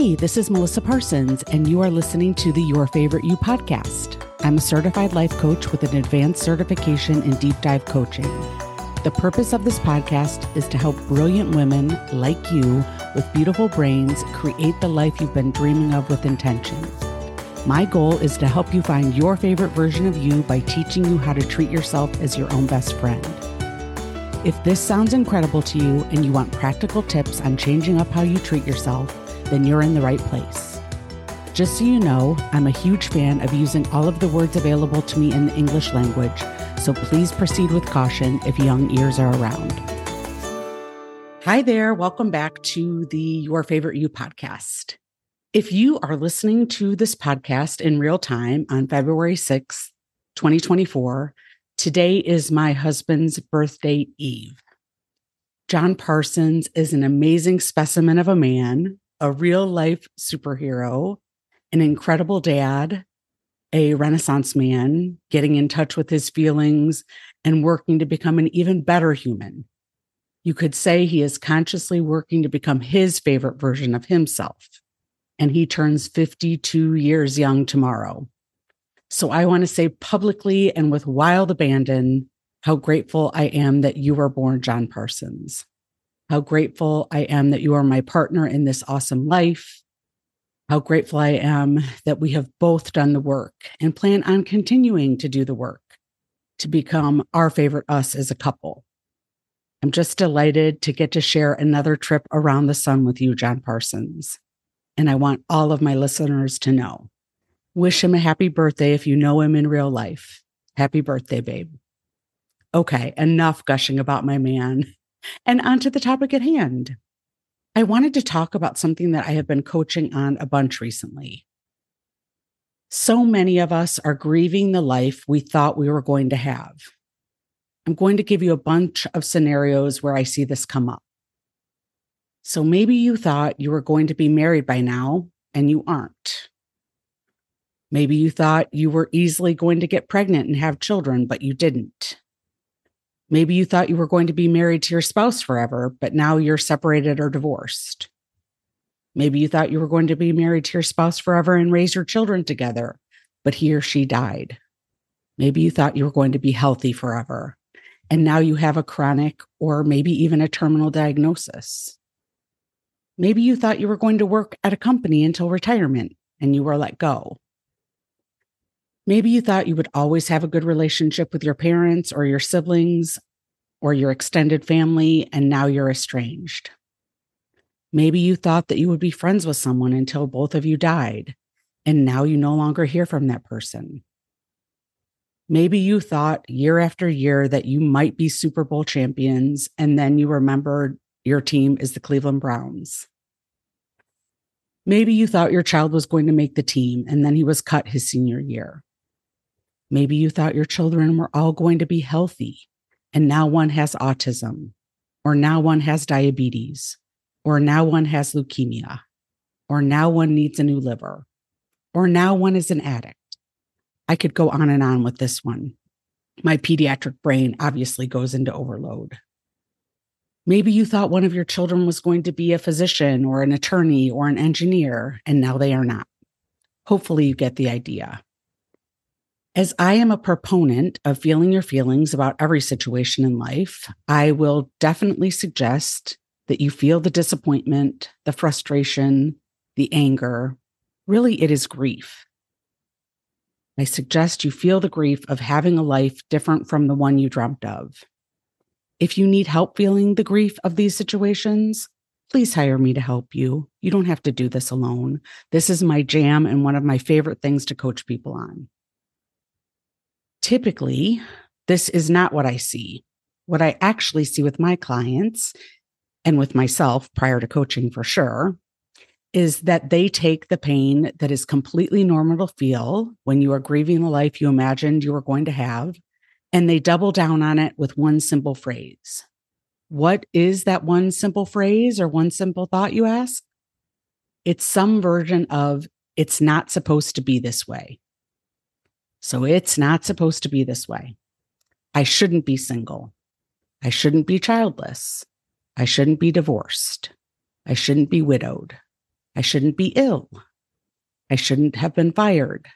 Hey, this is Melissa Parsons, and you are listening to the Your Favorite You podcast. I'm a certified life coach with an advanced certification in deep dive coaching. The purpose of this podcast is to help brilliant women like you with beautiful brains create the life you've been dreaming of with intention. My goal is to help you find your favorite version of you by teaching you how to treat yourself as your own best friend. If this sounds incredible to you and you want practical tips on changing up how you treat yourself, then you're in the right place. Just so you know, I'm a huge fan of using all of the words available to me in the English language, so please proceed with caution if young ears are around. Hi there, welcome back to the Your Favorite You podcast. If you are listening to this podcast in real time on February 6th, 2024, today is my husband's birthday eve. John Parsons is an amazing specimen of a man, a real life superhero, an incredible dad, a Renaissance man, getting in touch with his feelings and working to become an even better human. You could say he is consciously working to become his favorite version of himself and he turns 52 years young tomorrow. So I want to say publicly and with wild abandon how grateful I am that you were born John Parsons. How grateful I am that you are my partner in this awesome life. How grateful I am that we have both done the work and plan on continuing to do the work to become our favorite us as a couple. I'm just delighted to get to share another trip around the sun with you, John Parsons and I want all of my listeners to know. Wish him a happy birthday if you know him in real life. Happy birthday, babe. Okay, enough gushing about my man and onto the topic at hand. I wanted to talk about something that I have been coaching on a bunch recently. So many of us are grieving the life we thought we were going to have. I'm going to give you a bunch of scenarios where I see this come up. So maybe you thought you were going to be married by now and you aren't. Maybe you thought you were easily going to get pregnant and have children, but you didn't. Maybe you thought you were going to be married to your spouse forever, but now you're separated or divorced. Maybe you thought you were going to be married to your spouse forever and raise your children together, but he or she died. Maybe you thought you were going to be healthy forever, and now you have a chronic or maybe even a terminal diagnosis. Maybe you thought you were going to work at a company until retirement and you were let go. Maybe you thought you would always have a good relationship with your parents or your siblings or your extended family, and now you're estranged. Maybe you thought that you would be friends with someone until both of you died, and now you no longer hear from that person. Maybe you thought year after year that you might be Super Bowl champions, and then you remembered your team is the Cleveland Browns. Maybe you thought your child was going to make the team and then he was cut his senior year. Maybe you thought your children were all going to be healthy and now one has autism, or now one has diabetes, or now one has leukemia, or now one needs a new liver, or now one is an addict. I could go on and on with this one. My pediatric brain obviously goes into overload. Maybe you thought one of your children was going to be a physician or an attorney or an engineer, and now they are not. Hopefully, you get the idea. As I am a proponent of feeling your feelings about every situation in life, I will definitely suggest that you feel the disappointment, the frustration, the anger. Really, it is grief. I suggest you feel the grief of having a life different from the one you dreamt of. If you need help feeling the grief of these situations, please hire me to help you. You don't have to do this alone. This is my jam and one of my favorite things to coach people on. Typically, this is not what I see. What I actually see with my clients and with myself prior to coaching for sure is that they take the pain that is completely normal to feel when you are grieving the life you imagined you were going to have and they double down on it with one simple phrase. What is that one simple phrase or one simple thought, you ask? It's some version of, it's not supposed to be this way. So it's not supposed to be this way. I shouldn't be single. I shouldn't be childless. I shouldn't be divorced. I shouldn't be widowed. I shouldn't be ill. I shouldn't have been fired.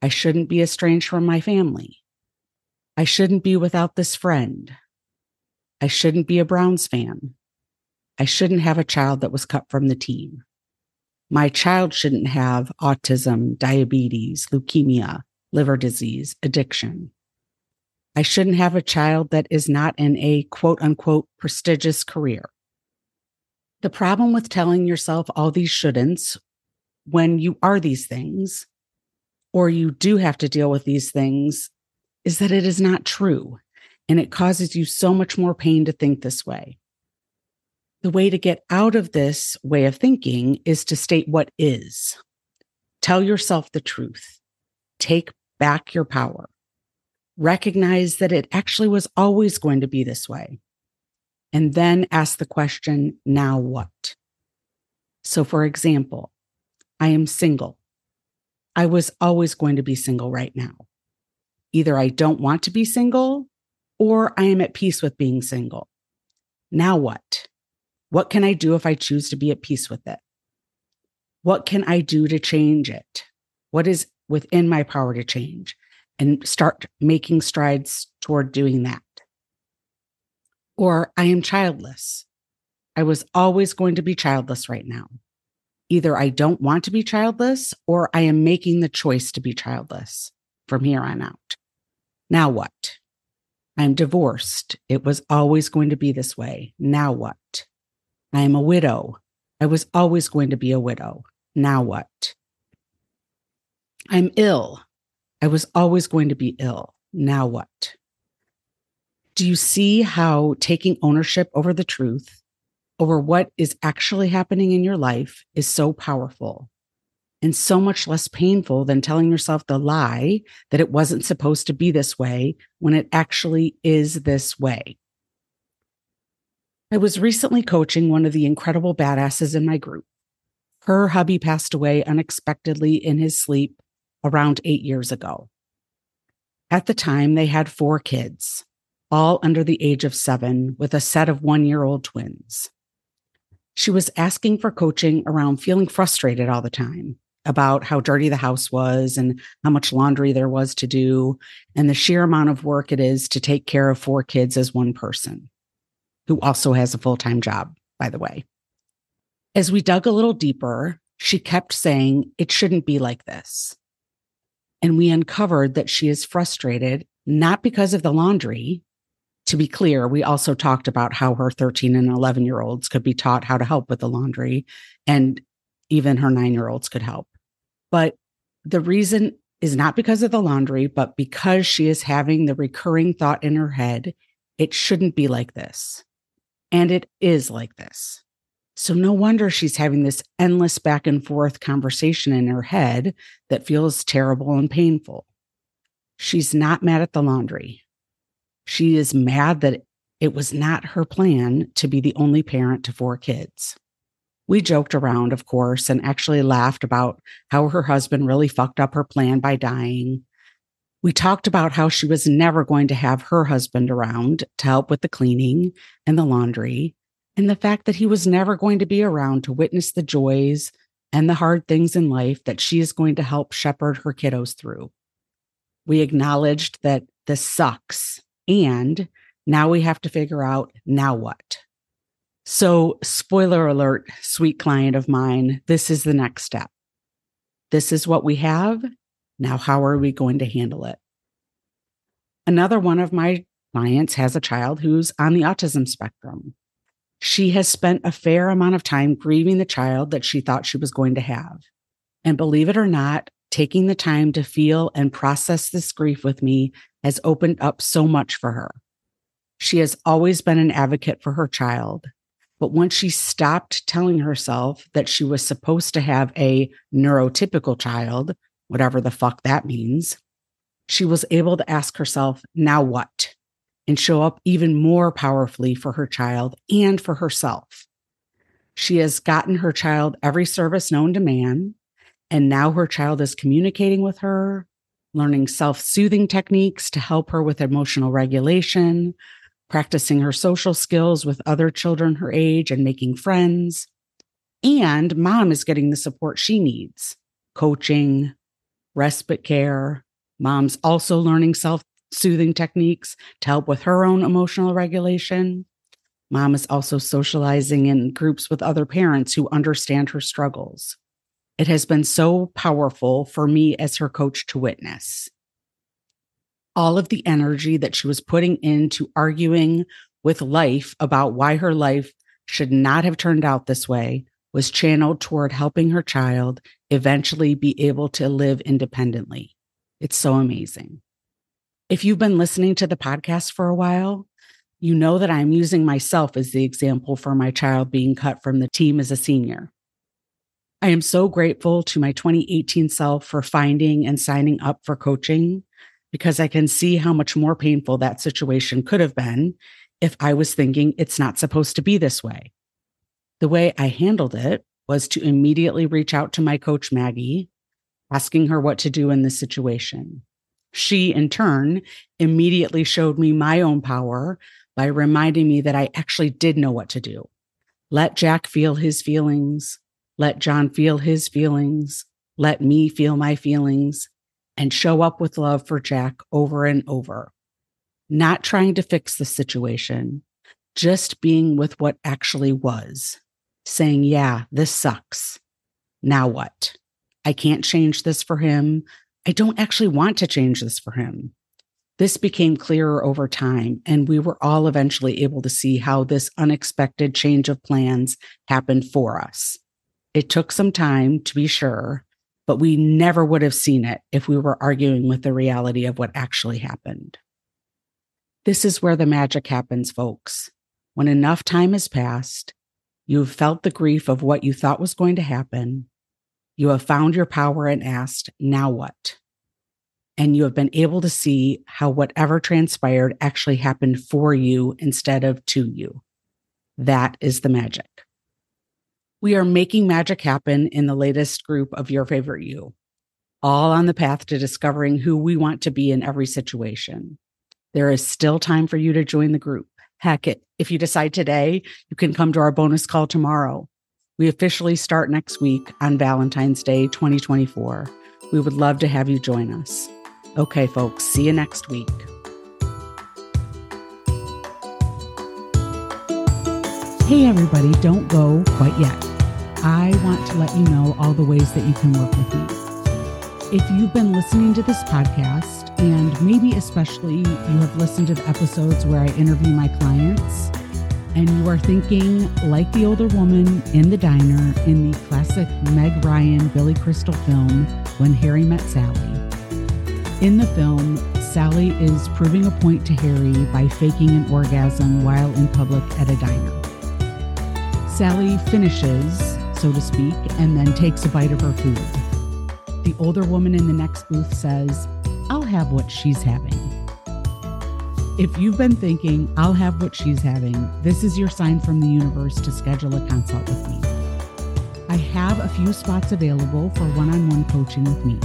I shouldn't be estranged from my family. I shouldn't be without this friend. I shouldn't be a Browns fan. I shouldn't have a child that was cut from the team. My child shouldn't have autism, diabetes, leukemia, liver disease, addiction. I shouldn't have a child that is not in a quote unquote prestigious career. The problem with telling yourself all these shouldn'ts when you are these things, or you do have to deal with these things, is that it is not true. And it causes you so much more pain to think this way. The way to get out of this way of thinking is to state what is. Tell yourself the truth. Take back your power. Recognize that it actually was always going to be this way. And then ask the question, now what? So, for example, I am single. I was always going to be single right now. Either I don't want to be single or I am at peace with being single. Now what? What can I do if I choose to be at peace with it? What can I do to change it? What is within my power to change? And start making strides toward doing that. Or I am childless. I was always going to be childless right now. Either I don't want to be childless or I am making the choice to be childless from here on out. Now what? I'm divorced. It was always going to be this way. Now what? I am a widow. I was always going to be a widow. Now what? I'm ill. I was always going to be ill. Now what? Do you see how taking ownership over the truth, over what is actually happening in your life, is so powerful and so much less painful than telling yourself the lie that it wasn't supposed to be this way when it actually is this way? I was recently coaching one of the incredible badasses in my group. Her hubby passed away unexpectedly in his sleep around eight years ago. At the time, they had four kids, all under the age of seven, with a set of one year old twins. She was asking for coaching around feeling frustrated all the time about how dirty the house was and how much laundry there was to do, and the sheer amount of work it is to take care of four kids as one person who also has a full time job, by the way. As we dug a little deeper, she kept saying, It shouldn't be like this. And we uncovered that she is frustrated, not because of the laundry. To be clear, we also talked about how her 13 and 11 year olds could be taught how to help with the laundry, and even her nine year olds could help. But the reason is not because of the laundry, but because she is having the recurring thought in her head it shouldn't be like this. And it is like this. So, no wonder she's having this endless back and forth conversation in her head that feels terrible and painful. She's not mad at the laundry. She is mad that it was not her plan to be the only parent to four kids. We joked around, of course, and actually laughed about how her husband really fucked up her plan by dying we talked about how she was never going to have her husband around to help with the cleaning and the laundry, and the fact that he was never going to be around to witness the joys and the hard things in life that she is going to help shepherd her kiddos through. We acknowledged that this sucks, and now we have to figure out now what. So, spoiler alert, sweet client of mine, this is the next step. This is what we have, now, how are we going to handle it? Another one of my clients has a child who's on the autism spectrum. She has spent a fair amount of time grieving the child that she thought she was going to have. And believe it or not, taking the time to feel and process this grief with me has opened up so much for her. She has always been an advocate for her child. But once she stopped telling herself that she was supposed to have a neurotypical child whatever the fuck that means, she was able to ask herself, now what? And show up even more powerfully for her child and for herself. She has gotten her child every service known to man. And now her child is communicating with her, learning self soothing techniques to help her with emotional regulation, practicing her social skills with other children her age and making friends. And mom is getting the support she needs coaching, respite care. Mom's also learning self soothing techniques to help with her own emotional regulation. Mom is also socializing in groups with other parents who understand her struggles. It has been so powerful for me as her coach to witness. All of the energy that she was putting into arguing with life about why her life should not have turned out this way was channeled toward helping her child eventually be able to live independently. It's so amazing. If you've been listening to the podcast for a while, you know that I'm using myself as the example for my child being cut from the team as a senior. I am so grateful to my 2018 self for finding and signing up for coaching because I can see how much more painful that situation could have been if I was thinking it's not supposed to be this way. The way I handled it was to immediately reach out to my coach, Maggie, asking her what to do in this situation. She, in turn, immediately showed me my own power by reminding me that I actually did know what to do. Let Jack feel his feelings, let John feel his feelings. Let me feel my feelings and show up with love for Jack over and over. Not trying to fix the situation, just being with what actually was. Saying, yeah, this sucks. Now what? I can't change this for him. I don't actually want to change this for him. This became clearer over time, and we were all eventually able to see how this unexpected change of plans happened for us. It took some time to be sure, but we never would have seen it if we were arguing with the reality of what actually happened. This is where the magic happens, folks. When enough time has passed, you have felt the grief of what you thought was going to happen. You have found your power and asked, now what? And you have been able to see how whatever transpired actually happened for you instead of to you. That is the magic. We are making magic happen in the latest group of Your Favorite You, all on the path to discovering who we want to be in every situation. There is still time for you to join the group. Heck, it, if you decide today, you can come to our bonus call tomorrow. We officially start next week on Valentine's Day 2024. We would love to have you join us. Okay, folks, see you next week. Hey, everybody, don't go quite yet. I want to let you know all the ways that you can work with me. If you've been listening to this podcast, and maybe especially you have listened to the episodes where I interview my clients, and you are thinking, like the older woman in the diner in the classic Meg Ryan Billy Crystal film, When Harry Met Sally. In the film, Sally is proving a point to Harry by faking an orgasm while in public at a diner. Sally finishes so to speak, and then takes a bite of her food. The older woman in the next booth says, I'll have what she's having. If you've been thinking, I'll have what she's having, this is your sign from the universe to schedule a consult with me. I have a few spots available for one on one coaching with me.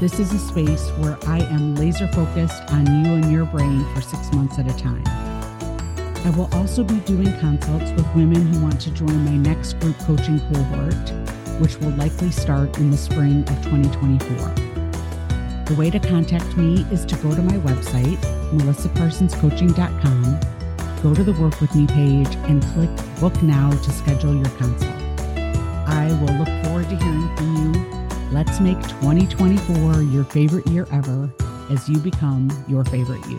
This is a space where I am laser focused on you and your brain for six months at a time. I will also be doing consults with women who want to join my next group coaching cohort, which will likely start in the spring of 2024. The way to contact me is to go to my website, melissaparsonscoaching.com, go to the Work With Me page, and click Book Now to schedule your consult. I will look forward to hearing from you. Let's make 2024 your favorite year ever as you become your favorite you.